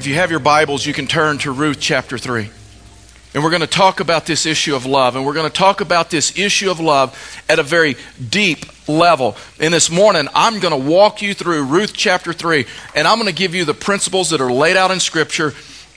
If you have your Bibles, you can turn to Ruth chapter 3. And we're going to talk about this issue of love. And we're going to talk about this issue of love at a very deep level. And this morning, I'm going to walk you through Ruth chapter 3. And I'm going to give you the principles that are laid out in Scripture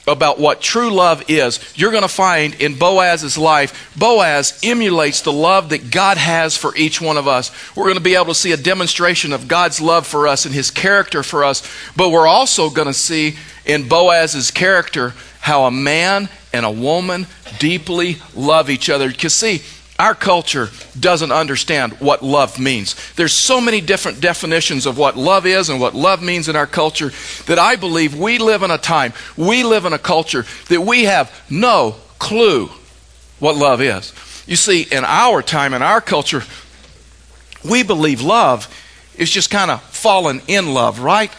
about what true love is. You're going to find in Boaz's life, Boaz emulates the love that God has for each one of us. We're going to be able to see a demonstration of God's love for us and his character for us. But we're also going to see in Boaz's character how a man and a woman deeply love each other. Because, see, our culture doesn't understand what love means. There's so many different definitions of what love is and what love means in our culture that I believe we live in a time, we live in a culture that we have no clue what love is. You see, in our time, in our culture, we believe love is just kind of falling in love, right?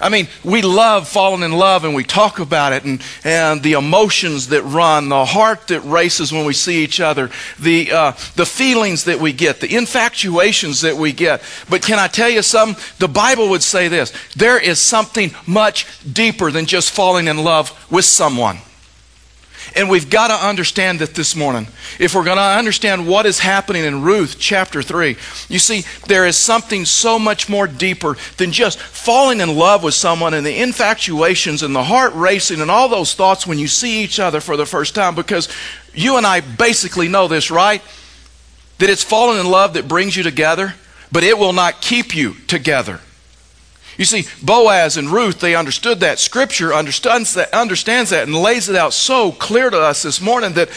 I mean, we love falling in love and we talk about it and, and the emotions that run, the heart that races when we see each other, the, uh, the feelings that we get, the infatuations that we get. But can I tell you something? The Bible would say this there is something much deeper than just falling in love with someone. And we've got to understand that this morning. If we're going to understand what is happening in Ruth chapter 3, you see, there is something so much more deeper than just falling in love with someone and the infatuations and the heart racing and all those thoughts when you see each other for the first time. Because you and I basically know this, right? That it's falling in love that brings you together, but it will not keep you together. You see, Boaz and Ruth, they understood that. Scripture understands that, understands that and lays it out so clear to us this morning that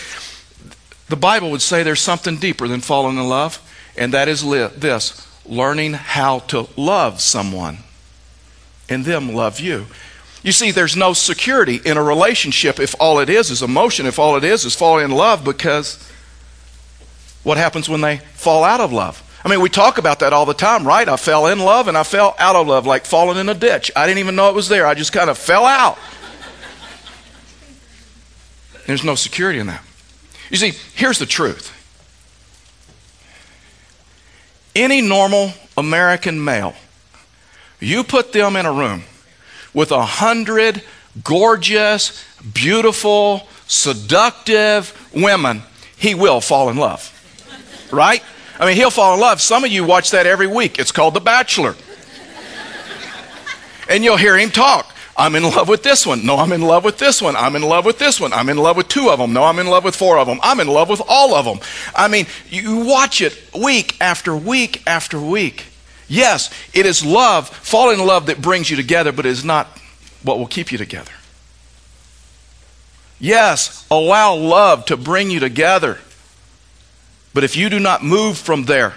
the Bible would say there's something deeper than falling in love, and that is li- this learning how to love someone and them love you. You see, there's no security in a relationship if all it is is emotion, if all it is is falling in love, because what happens when they fall out of love? I mean, we talk about that all the time, right? I fell in love and I fell out of love, like falling in a ditch. I didn't even know it was there. I just kind of fell out. There's no security in that. You see, here's the truth any normal American male, you put them in a room with a hundred gorgeous, beautiful, seductive women, he will fall in love. Right? I mean, he'll fall in love. Some of you watch that every week. It's called The Bachelor. And you'll hear him talk. I'm in love with this one. No, I'm in love with this one. I'm in love with this one. I'm in love with two of them. No, I'm in love with four of them. I'm in love with all of them. I mean, you watch it week after week after week. Yes, it is love, falling in love that brings you together, but it is not what will keep you together. Yes, allow love to bring you together. But if you do not move from there,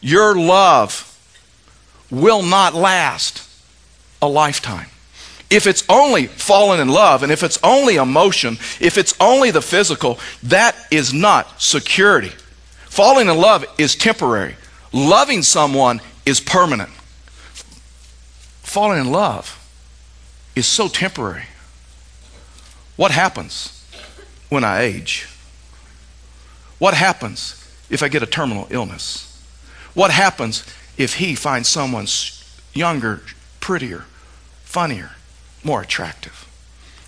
your love will not last a lifetime. If it's only falling in love and if it's only emotion, if it's only the physical, that is not security. Falling in love is temporary, loving someone is permanent. Falling in love is so temporary. What happens when I age? What happens if I get a terminal illness? What happens if he finds someone younger, prettier, funnier, more attractive?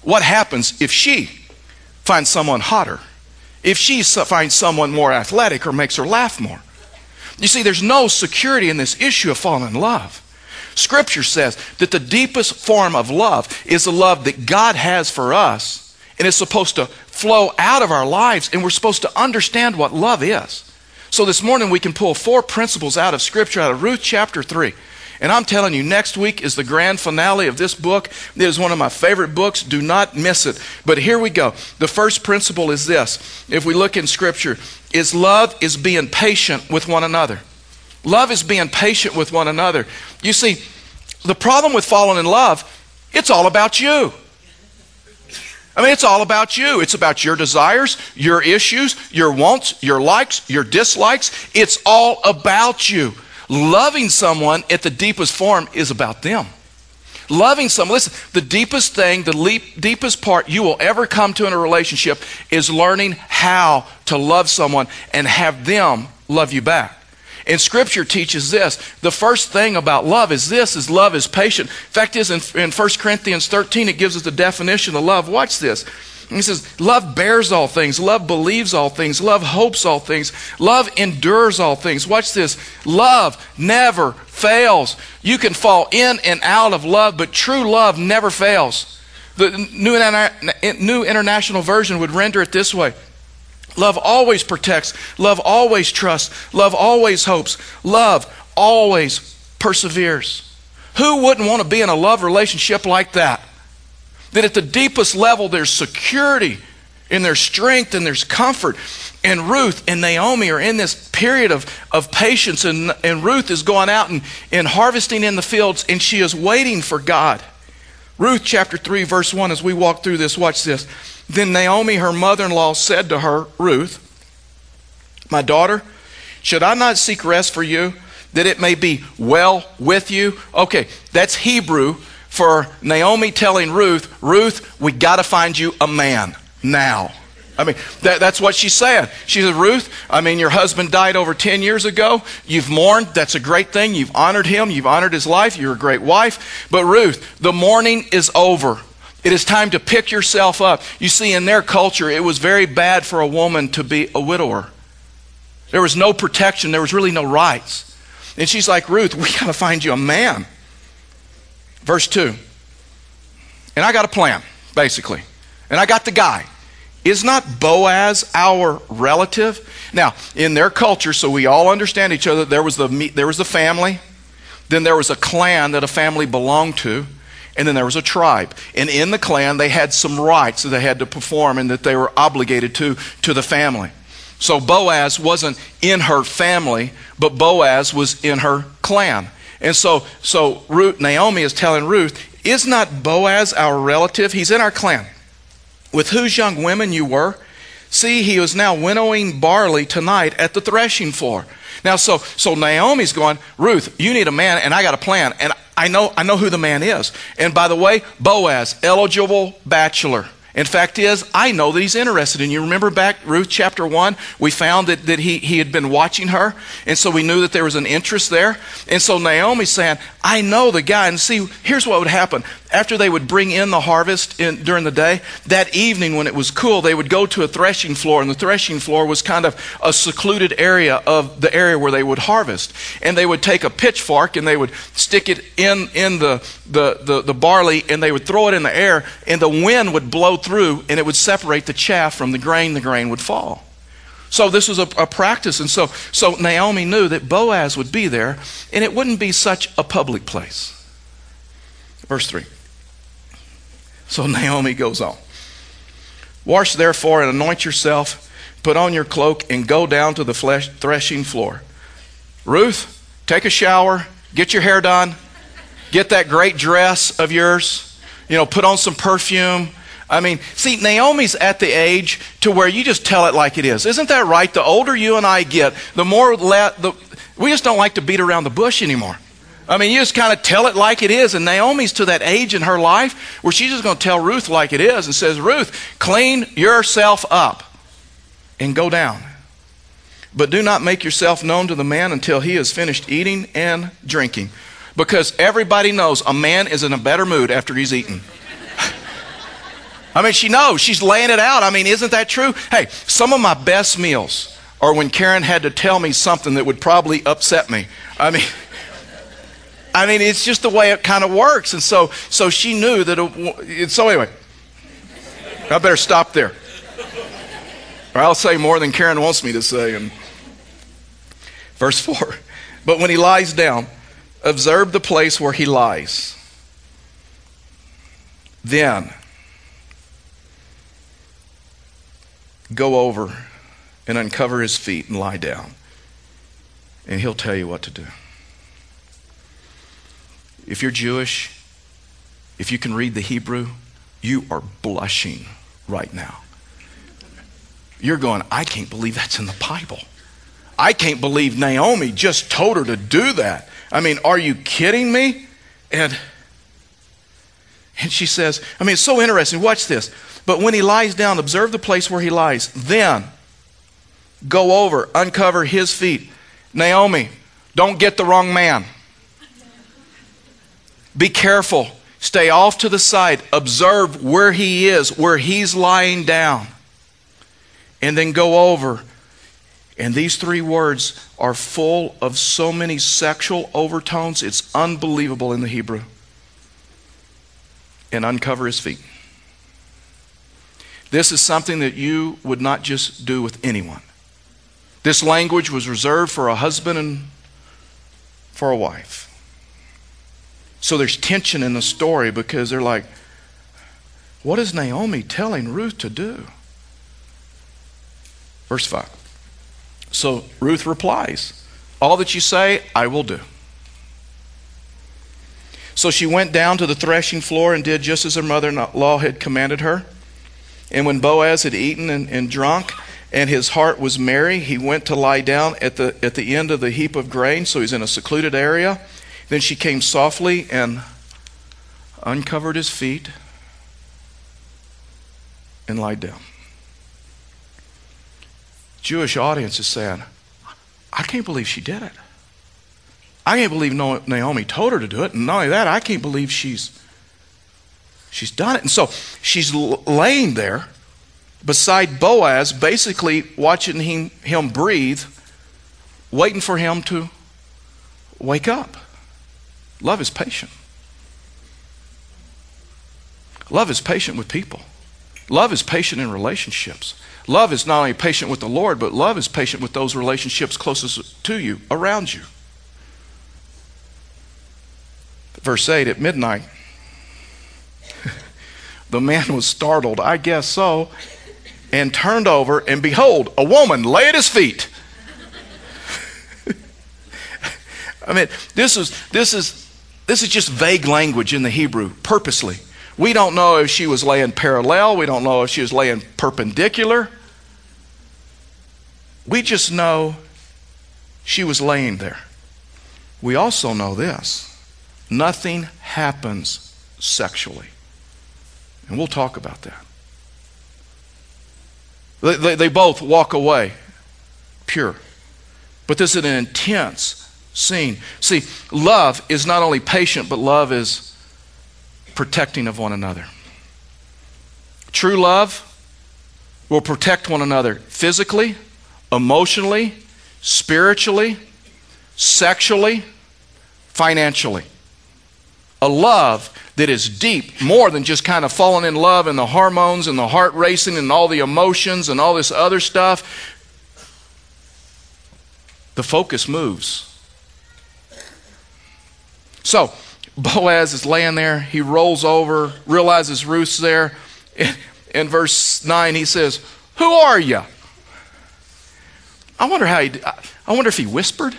What happens if she finds someone hotter? If she finds someone more athletic or makes her laugh more? You see, there's no security in this issue of falling in love. Scripture says that the deepest form of love is the love that God has for us and it's supposed to flow out of our lives, and we're supposed to understand what love is. So this morning we can pull four principles out of Scripture, out of Ruth chapter 3. And I'm telling you, next week is the grand finale of this book. It is one of my favorite books. Do not miss it. But here we go. The first principle is this. If we look in Scripture, is love is being patient with one another. Love is being patient with one another. You see, the problem with falling in love, it's all about you. I mean, it's all about you. It's about your desires, your issues, your wants, your likes, your dislikes. It's all about you. Loving someone at the deepest form is about them. Loving someone, listen, the deepest thing, the leap, deepest part you will ever come to in a relationship is learning how to love someone and have them love you back. And Scripture teaches this. The first thing about love is this, is love is patient. Fact is, in, in 1 Corinthians 13, it gives us the definition of love. Watch this. He says, Love bears all things. Love believes all things. Love hopes all things. Love endures all things. Watch this. Love never fails. You can fall in and out of love, but true love never fails. The New, New International Version would render it this way Love always protects. Love always trusts. Love always hopes. Love always perseveres. Who wouldn't want to be in a love relationship like that? That at the deepest level there's security and there's strength and there's comfort. And Ruth and Naomi are in this period of, of patience, and, and Ruth is going out and, and harvesting in the fields, and she is waiting for God. Ruth chapter 3, verse 1, as we walk through this, watch this. Then Naomi, her mother in law, said to her, Ruth, My daughter, should I not seek rest for you, that it may be well with you? Okay, that's Hebrew for Naomi telling Ruth, Ruth, we got to find you a man now. I mean, that, that's what she's saying. She said, Ruth, I mean, your husband died over 10 years ago. You've mourned. That's a great thing. You've honored him. You've honored his life. You're a great wife. But Ruth, the mourning is over. It is time to pick yourself up. You see, in their culture, it was very bad for a woman to be a widower. There was no protection, there was really no rights. And she's like, Ruth, we got to find you a man. Verse 2. And I got a plan, basically. And I got the guy. Is not Boaz our relative? Now, in their culture, so we all understand each other, there was the, there was the family, then there was a clan that a family belonged to, and then there was a tribe. And in the clan, they had some rights that they had to perform and that they were obligated to to the family. So Boaz wasn't in her family, but Boaz was in her clan. And so, so Ruth, Naomi is telling Ruth, Is not Boaz our relative? He's in our clan. With whose young women you were? See, he is now winnowing barley tonight at the threshing floor. Now, so, so Naomi's going, Ruth, you need a man, and I got a plan. And I know, I know who the man is. And by the way, Boaz, eligible bachelor. In fact, is I know that he's interested in you. Remember back Ruth chapter one, we found that, that he, he had been watching her, and so we knew that there was an interest there. And so Naomi's saying, I know the guy. And see, here's what would happen after they would bring in the harvest in, during the day, that evening when it was cool, they would go to a threshing floor, and the threshing floor was kind of a secluded area of the area where they would harvest. And they would take a pitchfork and they would stick it in, in the, the, the, the barley and they would throw it in the air, and the wind would blow through and it would separate the chaff from the grain, the grain would fall. So this was a, a, practice. And so, so Naomi knew that Boaz would be there, and it wouldn't be such a public place. Verse 3. So Naomi goes on. Wash therefore and anoint yourself, put on your cloak, and go down to the flesh, threshing floor. Ruth, take a shower, get your hair done, get that great dress of yours, you know, put on some perfume. I mean, see, Naomi's at the age to where you just tell it like it is. Isn't that right? The older you and I get, the more le- the, we just don't like to beat around the bush anymore. I mean, you just kind of tell it like it is. And Naomi's to that age in her life where she's just going to tell Ruth like it is and says, Ruth, clean yourself up and go down. But do not make yourself known to the man until he has finished eating and drinking. Because everybody knows a man is in a better mood after he's eaten. I mean, she knows. She's laying it out. I mean, isn't that true? Hey, some of my best meals are when Karen had to tell me something that would probably upset me. I mean, I mean, it's just the way it kind of works. And so, so she knew that. It, so anyway, I better stop there, or I'll say more than Karen wants me to say. And verse four, but when he lies down, observe the place where he lies. Then go over and uncover his feet and lie down, and he'll tell you what to do. If you're Jewish, if you can read the Hebrew, you are blushing right now. You're going, I can't believe that's in the Bible. I can't believe Naomi just told her to do that. I mean, are you kidding me? And and she says, I mean, it's so interesting. Watch this. But when he lies down, observe the place where he lies. Then go over, uncover his feet, Naomi, don't get the wrong man. Be careful. Stay off to the side. Observe where he is, where he's lying down. And then go over. And these three words are full of so many sexual overtones, it's unbelievable in the Hebrew. And uncover his feet. This is something that you would not just do with anyone. This language was reserved for a husband and for a wife. So there's tension in the story because they're like, what is Naomi telling Ruth to do? Verse 5. So Ruth replies, All that you say, I will do. So she went down to the threshing floor and did just as her mother in law had commanded her. And when Boaz had eaten and, and drunk, and his heart was merry, he went to lie down at the, at the end of the heap of grain, so he's in a secluded area. Then she came softly and uncovered his feet and lied down. Jewish audience is saying, I can't believe she did it. I can't believe Naomi told her to do it. And not only that, I can't believe she's she's done it. And so she's laying there beside Boaz, basically watching him, him breathe, waiting for him to wake up. Love is patient. Love is patient with people. Love is patient in relationships. Love is not only patient with the Lord, but love is patient with those relationships closest to you, around you. Verse 8 At midnight, the man was startled, I guess so, and turned over, and behold, a woman lay at his feet. I mean, this is, this, is, this is just vague language in the Hebrew, purposely. We don't know if she was laying parallel. We don't know if she was laying perpendicular. We just know she was laying there. We also know this nothing happens sexually. And we'll talk about that. They, they, they both walk away pure. But this is an intense scene. See, love is not only patient, but love is protecting of one another. True love will protect one another physically, emotionally, spiritually, sexually, financially. A love that is deep, more than just kind of falling in love and the hormones and the heart racing and all the emotions and all this other stuff. The focus moves. So, Boaz is laying there. He rolls over, realizes Ruth's there. In, verse 9, he says, Who are you? I wonder how he, I wonder if he whispered.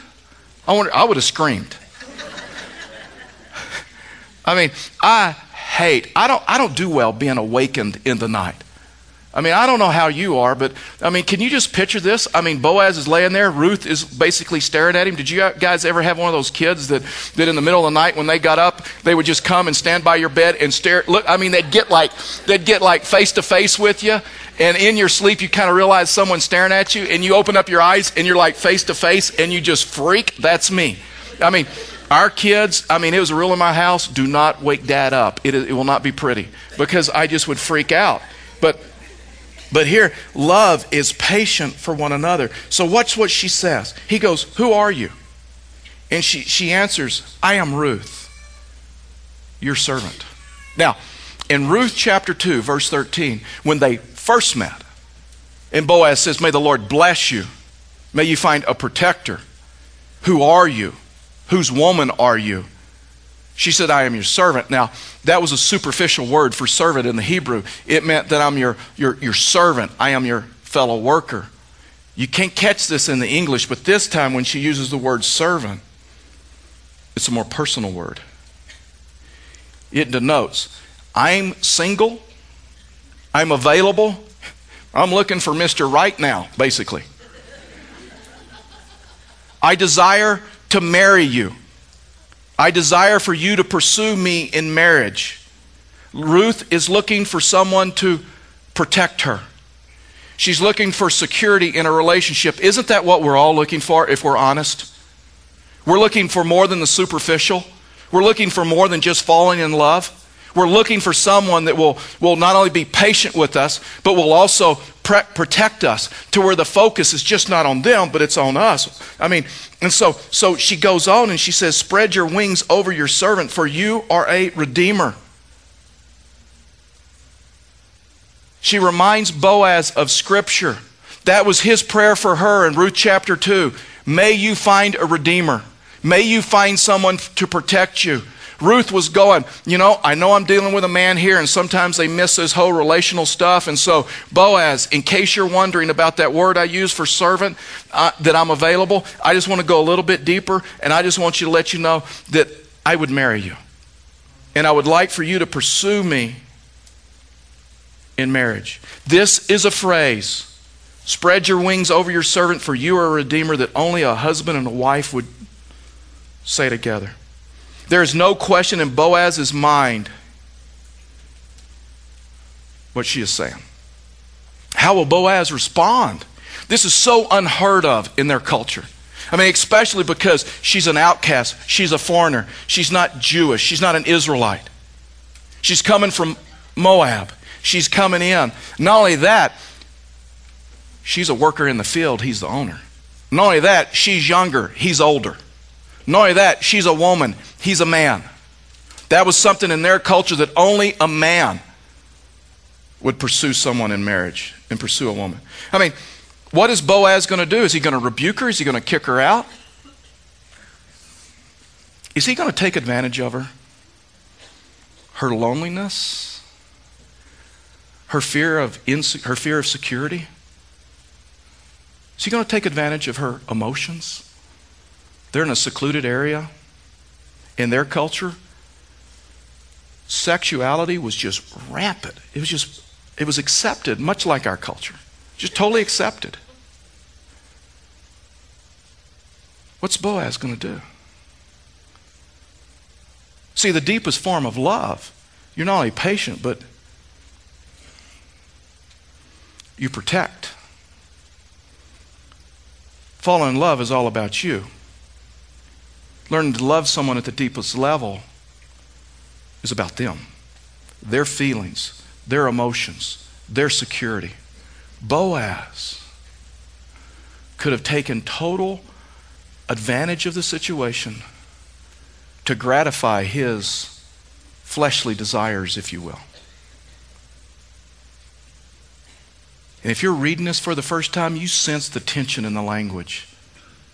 I wonder, I would have screamed. I mean, I hate, I don't, I don't do well being awakened in the night. I mean, I don't know how you are, but I mean, can you just picture this? I mean, Boaz is laying there. Ruth is basically staring at him. Did you guys ever have one of those kids that, that in the middle of the night when they got up, they would just come and stand by your bed and stare? Look, I mean, they'd get like, they'd get like face to face with you. And in your sleep, you kind of realize someone's staring at you and you open up your eyes and you're like face to face and you just freak. That's me. I mean, our kids, I mean, it was a rule in my house do not wake dad up. It, it will not be pretty because I just would freak out. But but here, love is patient for one another. So watch what she says. He goes, Who are you? And she, she answers, I am Ruth, your servant. Now, in Ruth chapter 2, verse 13, when they first met, and Boaz says, May the Lord bless you. May you find a protector. Who are you? Whose woman are you? She said, I am your servant. Now, that was a superficial word for servant in the Hebrew. It meant that I'm your, your, your servant, I am your fellow worker. You can't catch this in the English, but this time when she uses the word servant, it's a more personal word. It denotes I'm single, I'm available, I'm looking for Mr. Right now, basically. I desire to marry you. I desire for you to pursue me in marriage. Ruth is looking for someone to protect her. She's looking for security in a relationship. Isn't that what we're all looking for if we're honest? We're looking for more than the superficial. We're looking for more than just falling in love. We're looking for someone that will, will not only be patient with us, but will also pre- protect us to where the focus is just not on them, but it's on us. I mean, and so, so she goes on and she says, Spread your wings over your servant, for you are a redeemer. She reminds Boaz of Scripture. That was his prayer for her in Ruth chapter 2. May you find a redeemer. May you find someone to protect you. Ruth was going, you know, I know I'm dealing with a man here, and sometimes they miss this whole relational stuff. And so, Boaz, in case you're wondering about that word I use for servant, uh, that I'm available, I just want to go a little bit deeper, and I just want you to let you know that I would marry you. And I would like for you to pursue me in marriage. This is a phrase spread your wings over your servant, for you are a redeemer that only a husband and a wife would say together. There is no question in Boaz's mind what she is saying. How will Boaz respond? This is so unheard of in their culture. I mean, especially because she's an outcast, she's a foreigner, she's not Jewish, she's not an Israelite. She's coming from Moab, she's coming in. Not only that, she's a worker in the field, he's the owner. Not only that, she's younger, he's older. Not only that, she's a woman, he's a man. That was something in their culture that only a man would pursue someone in marriage and pursue a woman. I mean, what is Boaz going to do? Is he going to rebuke her? Is he going to kick her out? Is he going to take advantage of her? Her loneliness? Her fear of, inse- her fear of security? Is he going to take advantage of her emotions? They're in a secluded area. In their culture, sexuality was just rampant. It was just, it was accepted, much like our culture. Just totally accepted. What's Boaz going to do? See, the deepest form of love, you're not only patient, but you protect. Falling in love is all about you. Learning to love someone at the deepest level is about them, their feelings, their emotions, their security. Boaz could have taken total advantage of the situation to gratify his fleshly desires, if you will. And if you're reading this for the first time, you sense the tension in the language.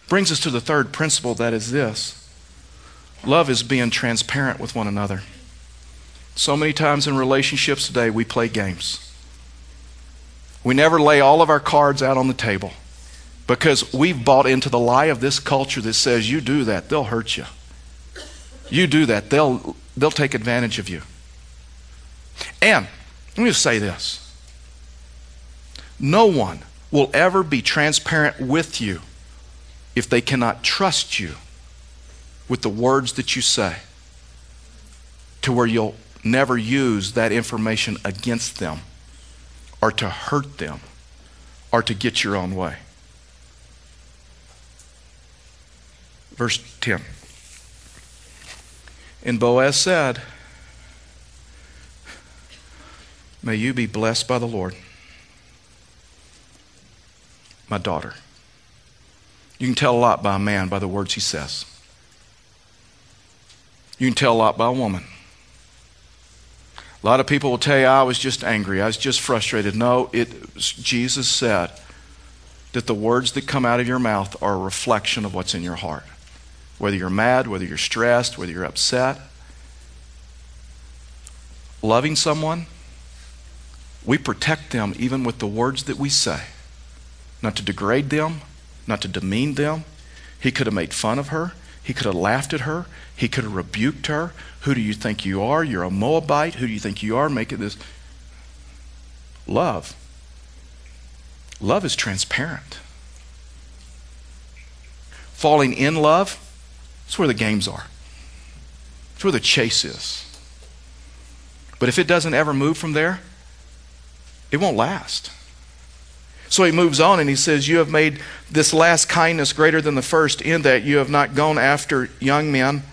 Brings us to the third principle that is this Love is being transparent with one another. So many times in relationships today, we play games. We never lay all of our cards out on the table because we've bought into the lie of this culture that says, you do that, they'll hurt you. You do that, they'll, they'll take advantage of you. And let me just say this no one will ever be transparent with you if they cannot trust you with the words that you say to where you'll never use that information against them or to hurt them or to get your own way. Verse 10. And Boaz said, May you be blessed by the Lord, my daughter. You can tell a lot by a man by the words he says. You can tell a lot by a woman. A lot of people will tell you, I was just angry. I was just frustrated. No, it, Jesus said that the words that come out of your mouth are a reflection of what's in your heart. Whether you're mad, whether you're stressed, whether you're upset. Loving someone, we protect them even with the words that we say. Not to degrade them, not to demean them. He could have made fun of her. He could have laughed at her. He could have rebuked her. Who do you think you are? You're a Moabite. Who do you think you are making this? Love. Love is transparent. Falling in love, that's where the games are. That's where the chase is. But if it doesn't ever move from there, it won't last. So he moves on and he says, You have made this last kindness greater than the first, in that you have not gone after young men,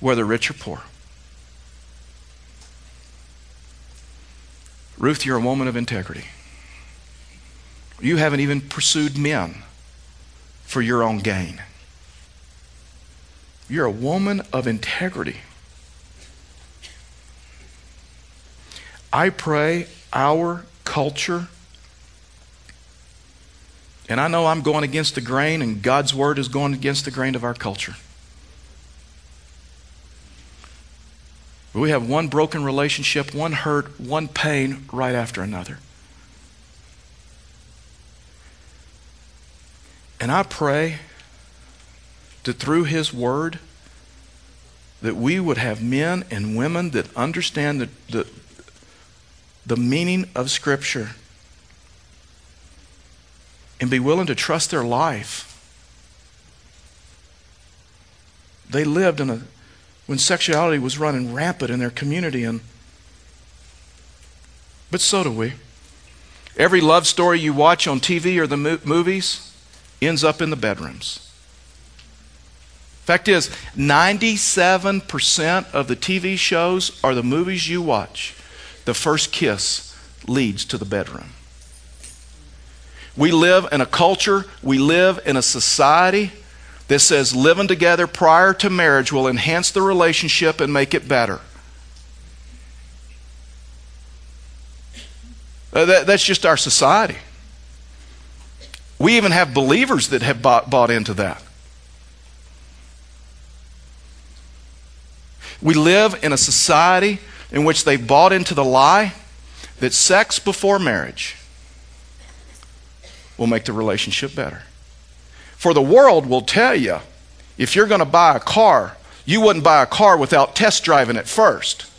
whether rich or poor. Ruth, you're a woman of integrity. You haven't even pursued men for your own gain. You're a woman of integrity. I pray our culture, and I know I'm going against the grain, and God's word is going against the grain of our culture. We have one broken relationship, one hurt, one pain right after another. And I pray that through His Word, that we would have men and women that understand the, the, the meaning of Scripture and be willing to trust their life. They lived in a when sexuality was running rampant in their community and but so do we. Every love story you watch on TV or the mo- movies ends up in the bedrooms. Fact is, 97% of the TV shows or the movies you watch, the first kiss leads to the bedroom. We live in a culture, we live in a society that says living together prior to marriage will enhance the relationship and make it better. Uh, that, that's just our society. We even have believers that have bought, bought into that. We live in a society in which they bought into the lie that sex before marriage will make the relationship better. For the world will tell you if you're going to buy a car, you wouldn't buy a car without test driving it first.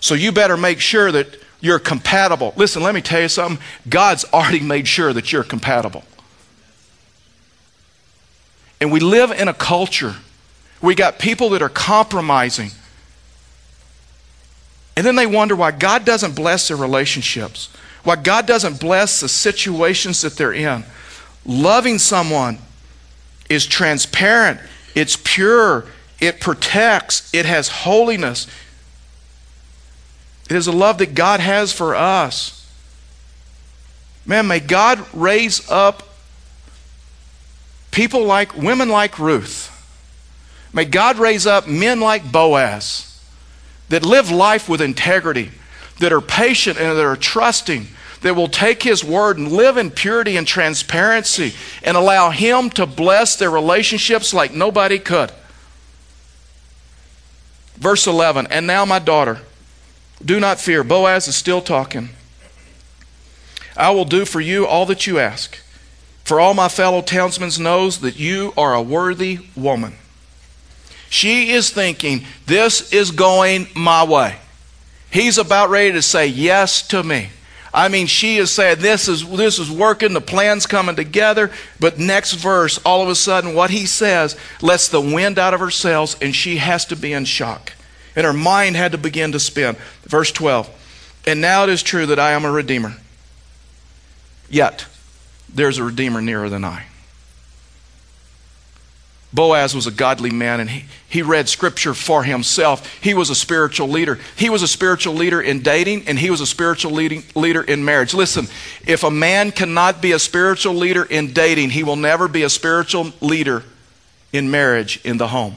So you better make sure that you're compatible. Listen, let me tell you something. God's already made sure that you're compatible. And we live in a culture we got people that are compromising. And then they wonder why God doesn't bless their relationships, why God doesn't bless the situations that they're in. Loving someone is transparent, it's pure, it protects, it has holiness. It is a love that God has for us. Man, may God raise up people like women like Ruth. May God raise up men like Boaz that live life with integrity, that are patient and that are trusting, that will take His word and live in purity and transparency and allow Him to bless their relationships like nobody could. Verse 11, and now, my daughter, do not fear. Boaz is still talking. I will do for you all that you ask. For all my fellow townsmen knows that you are a worthy woman. She is thinking, this is going my way. He's about ready to say yes to me. I mean, she is saying, this is, this is working, the plan's coming together. But next verse, all of a sudden, what he says lets the wind out of her sails, and she has to be in shock. And her mind had to begin to spin. Verse 12. And now it is true that I am a redeemer. Yet, there's a redeemer nearer than I. Boaz was a godly man and he, he read scripture for himself. He was a spiritual leader. He was a spiritual leader in dating and he was a spiritual leading, leader in marriage. Listen, if a man cannot be a spiritual leader in dating, he will never be a spiritual leader in marriage in the home.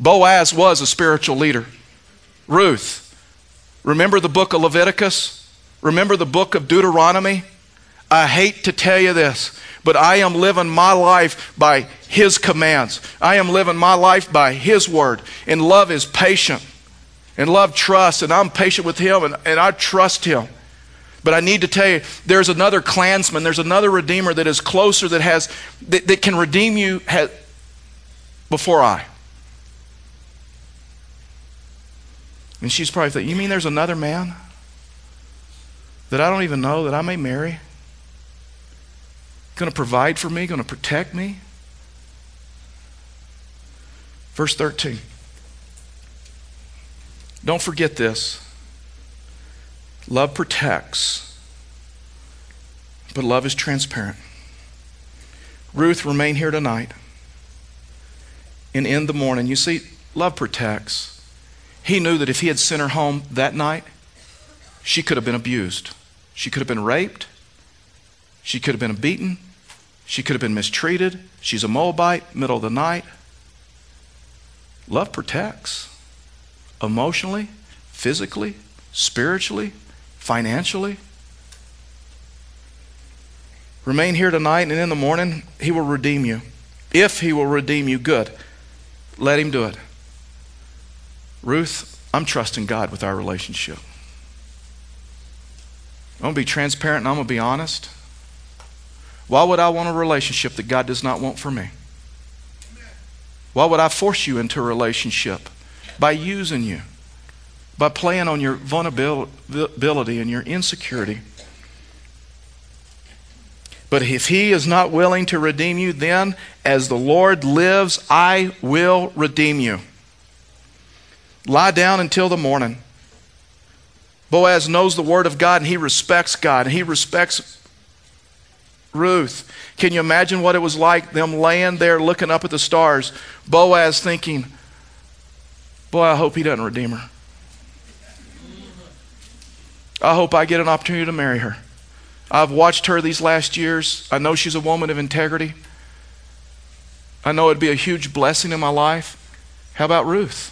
Boaz was a spiritual leader. Ruth, remember the book of Leviticus? Remember the book of Deuteronomy? I hate to tell you this but I am living my life by His commands. I am living my life by His word. And love is patient. And love trusts. And I'm patient with Him and, and I trust Him. But I need to tell you, there's another clansman, there's another redeemer that is closer that has that, that can redeem you before I. And she's probably thinking, You mean there's another man that I don't even know that I may marry? Going to provide for me, going to protect me. Verse 13. Don't forget this. Love protects, but love is transparent. Ruth, remain here tonight. And in the morning, you see, love protects. He knew that if he had sent her home that night, she could have been abused. She could have been raped. She could have been beaten. She could have been mistreated. She's a Moabite, middle of the night. Love protects emotionally, physically, spiritually, financially. Remain here tonight, and in the morning, He will redeem you. If He will redeem you, good. Let Him do it. Ruth, I'm trusting God with our relationship. I'm going to be transparent and I'm going to be honest. Why would I want a relationship that God does not want for me? Why would I force you into a relationship? By using you, by playing on your vulnerability and your insecurity. But if he is not willing to redeem you, then as the Lord lives, I will redeem you. Lie down until the morning. Boaz knows the word of God and he respects God and he respects Ruth. Can you imagine what it was like them laying there looking up at the stars? Boaz thinking, Boy, I hope he doesn't redeem her. I hope I get an opportunity to marry her. I've watched her these last years. I know she's a woman of integrity. I know it'd be a huge blessing in my life. How about Ruth?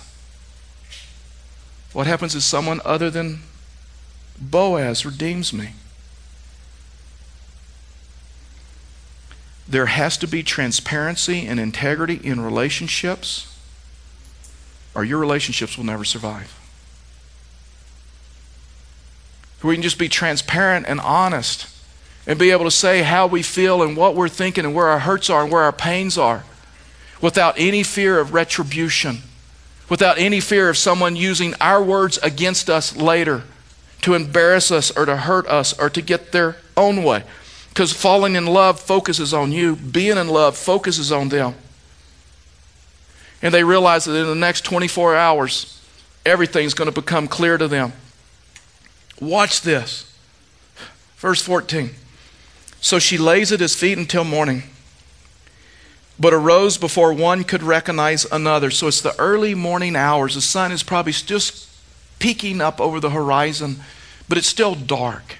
What happens is someone other than Boaz redeems me. There has to be transparency and integrity in relationships, or your relationships will never survive. We can just be transparent and honest and be able to say how we feel and what we're thinking and where our hurts are and where our pains are without any fear of retribution without any fear of someone using our words against us later to embarrass us or to hurt us or to get their own way. Because falling in love focuses on you, being in love focuses on them. And they realize that in the next 24 hours, everything's going to become clear to them. Watch this. Verse 14. So she lays at his feet until morning but arose before one could recognize another. So it's the early morning hours. The sun is probably just peeking up over the horizon, but it's still dark.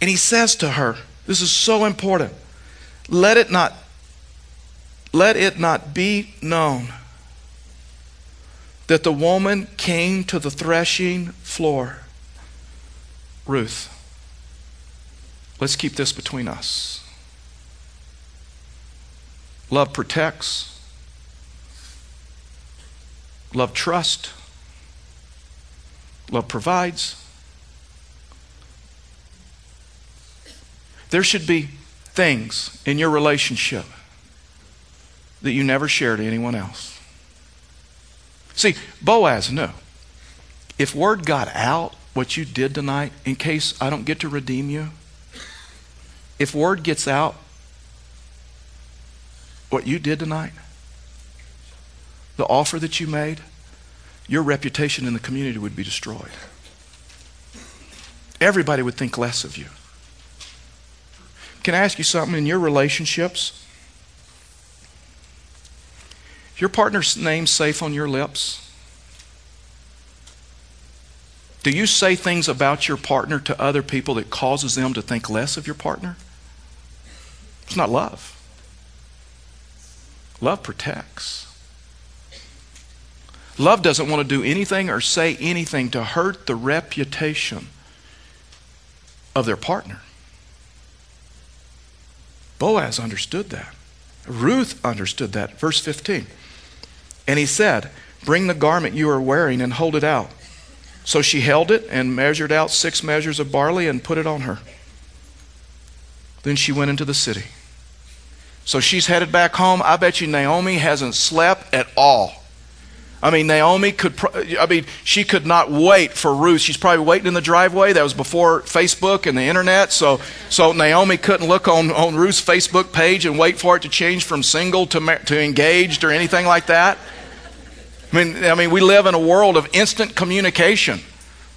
And he says to her, This is so important. Let it not let it not be known that the woman came to the threshing floor. Ruth, let's keep this between us. Love protects. Love trust. Love provides. There should be things in your relationship that you never share to anyone else. See, Boaz knew if word got out what you did tonight, in case I don't get to redeem you, if word gets out what you did tonight, the offer that you made, your reputation in the community would be destroyed. Everybody would think less of you. Can I ask you something in your relationships? Your partner's name safe on your lips? Do you say things about your partner to other people that causes them to think less of your partner? It's not love. Love protects. Love doesn't want to do anything or say anything to hurt the reputation of their partner. Boaz understood that. Ruth understood that. Verse 15. And he said, Bring the garment you are wearing and hold it out. So she held it and measured out six measures of barley and put it on her. Then she went into the city. So she's headed back home. I bet you Naomi hasn't slept at all. I mean, Naomi could, I mean, she could not wait for Ruth. She's probably waiting in the driveway. That was before Facebook and the internet. So, so Naomi couldn't look on, on Ruth's Facebook page and wait for it to change from single to, to engaged or anything like that. I mean, I mean, we live in a world of instant communication.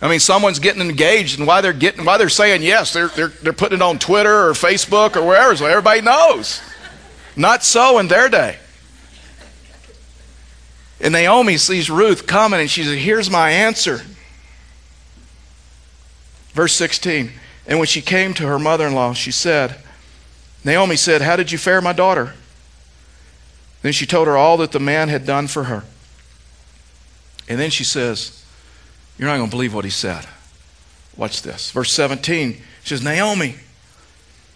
I mean, someone's getting engaged, and why they're getting, why they're saying yes, they're, they're, they're putting it on Twitter or Facebook or wherever, so everybody knows. Not so in their day. And Naomi sees Ruth coming, and she says, Here's my answer. Verse 16. And when she came to her mother in law, she said, Naomi said, How did you fare, my daughter? Then she told her all that the man had done for her. And then she says, You're not going to believe what he said. Watch this. Verse 17. She says, Naomi,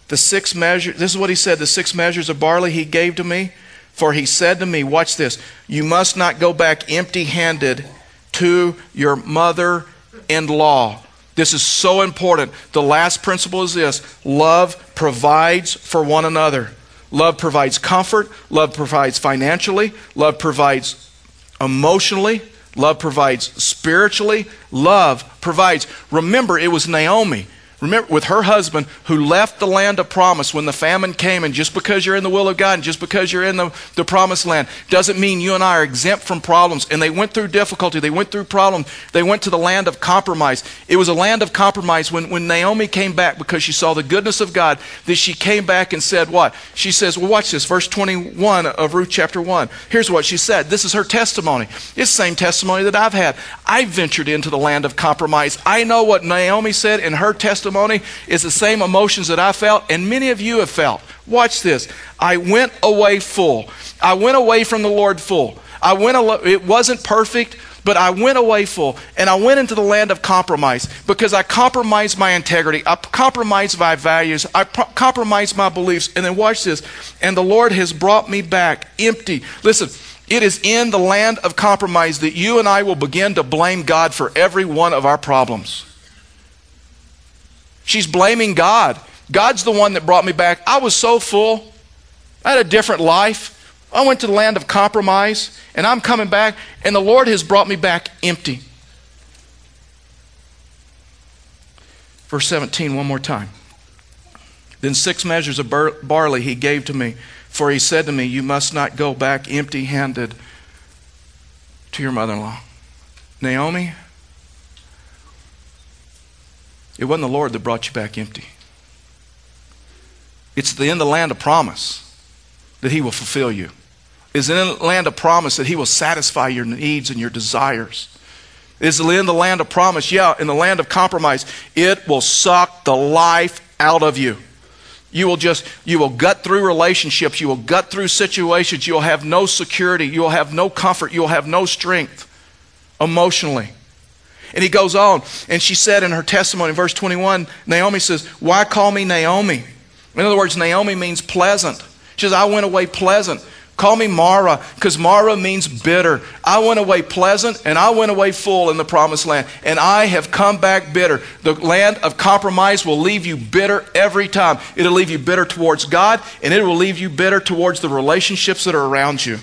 the six measures, this is what he said, the six measures of barley he gave to me. For he said to me, Watch this, you must not go back empty handed to your mother in law. This is so important. The last principle is this love provides for one another. Love provides comfort, love provides financially, love provides emotionally, love provides spiritually, love provides. Remember, it was Naomi Remember, with her husband who left the land of promise when the famine came, and just because you're in the will of God and just because you're in the, the promised land doesn't mean you and I are exempt from problems. And they went through difficulty, they went through problems, they went to the land of compromise. It was a land of compromise when, when Naomi came back because she saw the goodness of God, that she came back and said, What? She says, Well, watch this, verse 21 of Ruth chapter 1. Here's what she said. This is her testimony. It's the same testimony that I've had. I ventured into the land of compromise. I know what Naomi said in her testimony testimony is the same emotions that I felt, and many of you have felt. Watch this. I went away full. I went away from the Lord full. I went. It wasn't perfect, but I went away full, and I went into the land of compromise because I compromised my integrity. I compromised my values. I pro- compromised my beliefs. And then watch this. And the Lord has brought me back empty. Listen. It is in the land of compromise that you and I will begin to blame God for every one of our problems. She's blaming God. God's the one that brought me back. I was so full. I had a different life. I went to the land of compromise, and I'm coming back, and the Lord has brought me back empty. Verse 17, one more time. Then six measures of bar- barley he gave to me, for he said to me, You must not go back empty handed to your mother in law. Naomi, it wasn't the Lord that brought you back empty. It's the, in the land of promise that He will fulfill you. It's in the land of promise that He will satisfy your needs and your desires. It's in the land of promise, yeah, in the land of compromise. It will suck the life out of you. You will just, you will gut through relationships. You will gut through situations. You will have no security. You will have no comfort. You will have no strength emotionally. And he goes on, and she said in her testimony, verse 21, Naomi says, Why call me Naomi? In other words, Naomi means pleasant. She says, I went away pleasant. Call me Mara, because Mara means bitter. I went away pleasant and I went away full in the promised land, and I have come back bitter. The land of compromise will leave you bitter every time. It'll leave you bitter towards God, and it will leave you bitter towards the relationships that are around you.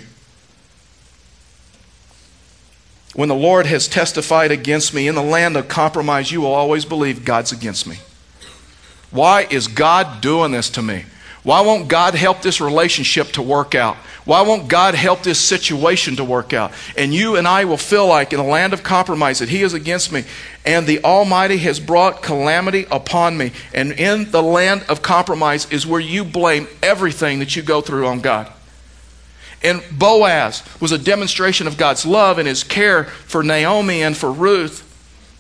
When the Lord has testified against me in the land of compromise, you will always believe God's against me. Why is God doing this to me? Why won't God help this relationship to work out? Why won't God help this situation to work out? And you and I will feel like in the land of compromise that He is against me, and the Almighty has brought calamity upon me. And in the land of compromise is where you blame everything that you go through on God. And Boaz was a demonstration of God's love and his care for Naomi and for Ruth.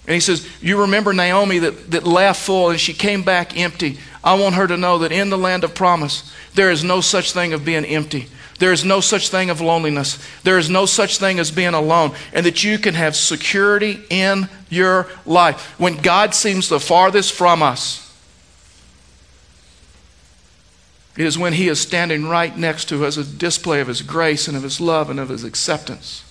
And he says, You remember Naomi that, that left full and she came back empty. I want her to know that in the land of promise, there is no such thing of being empty. There is no such thing of loneliness. There is no such thing as being alone. And that you can have security in your life. When God seems the farthest from us, It is when He is standing right next to us, a display of His grace and of His love and of His acceptance.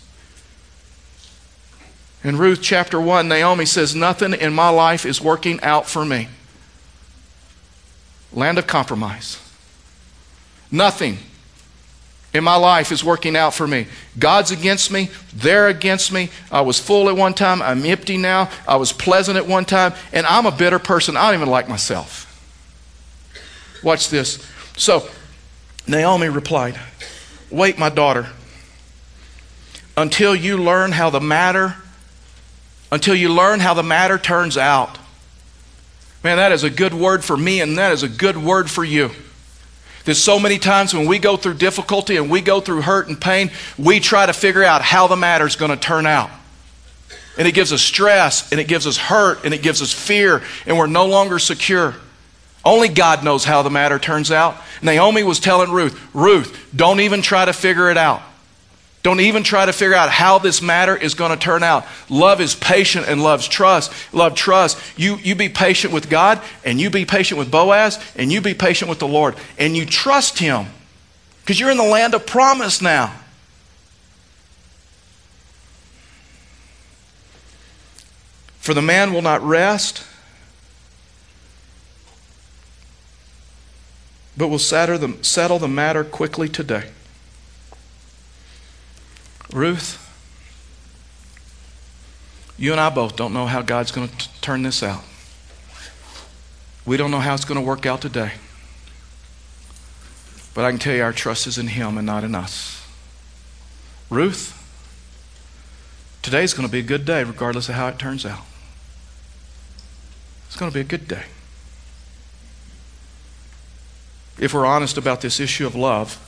In Ruth chapter 1, Naomi says, Nothing in my life is working out for me. Land of compromise. Nothing in my life is working out for me. God's against me. They're against me. I was full at one time. I'm empty now. I was pleasant at one time. And I'm a bitter person. I don't even like myself. Watch this. So Naomi replied, Wait, my daughter, until you learn how the matter, until you learn how the matter turns out. Man, that is a good word for me, and that is a good word for you. There's so many times when we go through difficulty and we go through hurt and pain, we try to figure out how the matter is going to turn out. And it gives us stress, and it gives us hurt, and it gives us fear, and we're no longer secure. Only God knows how the matter turns out. Naomi was telling Ruth, Ruth, don't even try to figure it out. Don't even try to figure out how this matter is going to turn out. Love is patient and loves trust. Love trust. You, you be patient with God, and you be patient with Boaz, and you be patient with the Lord. And you trust Him because you're in the land of promise now. For the man will not rest, but we'll settle the, settle the matter quickly today. Ruth, you and I both don't know how God's going to turn this out. We don't know how it's going to work out today. But I can tell you our trust is in Him and not in us. Ruth, today's going to be a good day regardless of how it turns out. It's going to be a good day. If we're honest about this issue of love,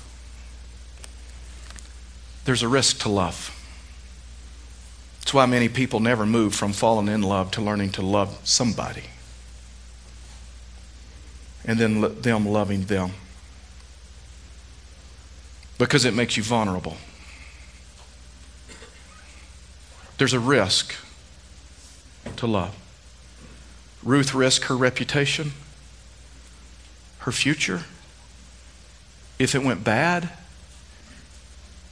there's a risk to love. That's why many people never move from falling in love to learning to love somebody and then them loving them because it makes you vulnerable. There's a risk to love. Ruth risked her reputation, her future. If it went bad,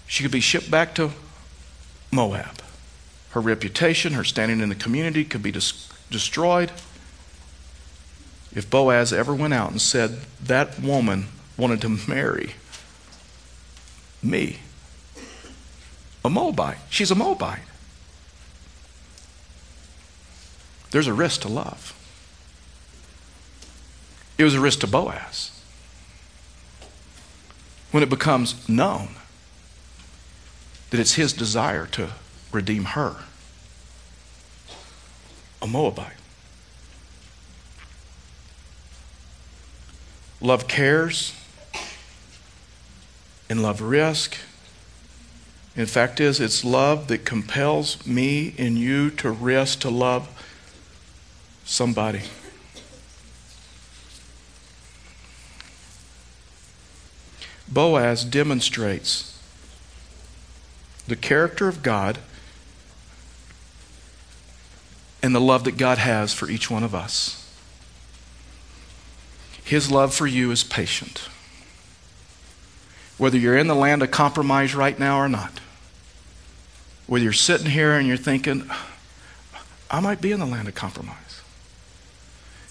she could be shipped back to Moab. Her reputation, her standing in the community could be destroyed. If Boaz ever went out and said, That woman wanted to marry me, a Moabite, she's a Moabite. There's a risk to love. It was a risk to Boaz. When it becomes known that it's his desire to redeem her, a Moabite. Love cares and love risk. In fact, is it's love that compels me and you to risk to love somebody. Boaz demonstrates the character of God and the love that God has for each one of us. His love for you is patient. Whether you're in the land of compromise right now or not, whether you're sitting here and you're thinking, I might be in the land of compromise.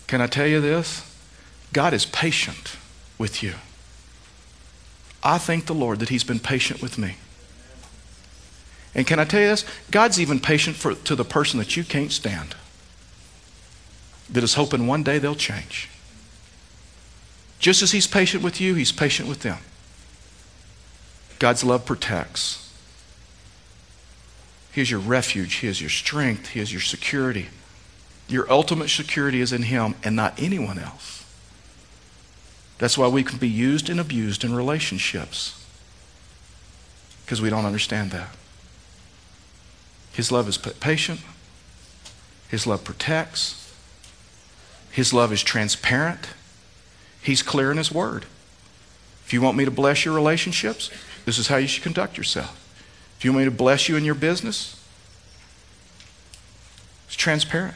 Can I tell you this? God is patient with you. I thank the Lord that He's been patient with me. And can I tell you this? God's even patient for, to the person that you can't stand, that is hoping one day they'll change. Just as He's patient with you, He's patient with them. God's love protects. He is your refuge, He is your strength, He is your security. Your ultimate security is in Him and not anyone else. That's why we can be used and abused in relationships because we don't understand that. His love is patient, His love protects, His love is transparent, He's clear in His Word. If you want me to bless your relationships, this is how you should conduct yourself. If you want me to bless you in your business, it's transparent.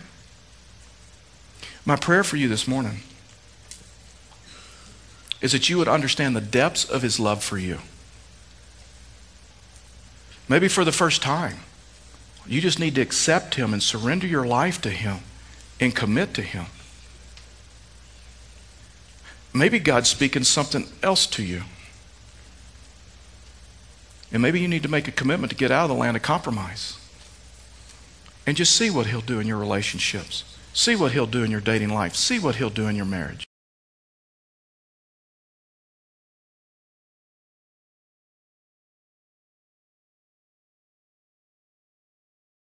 My prayer for you this morning is that you would understand the depths of his love for you. Maybe for the first time, you just need to accept him and surrender your life to him and commit to him. Maybe God's speaking something else to you. And maybe you need to make a commitment to get out of the land of compromise and just see what he'll do in your relationships. See what he'll do in your dating life. See what he'll do in your marriage.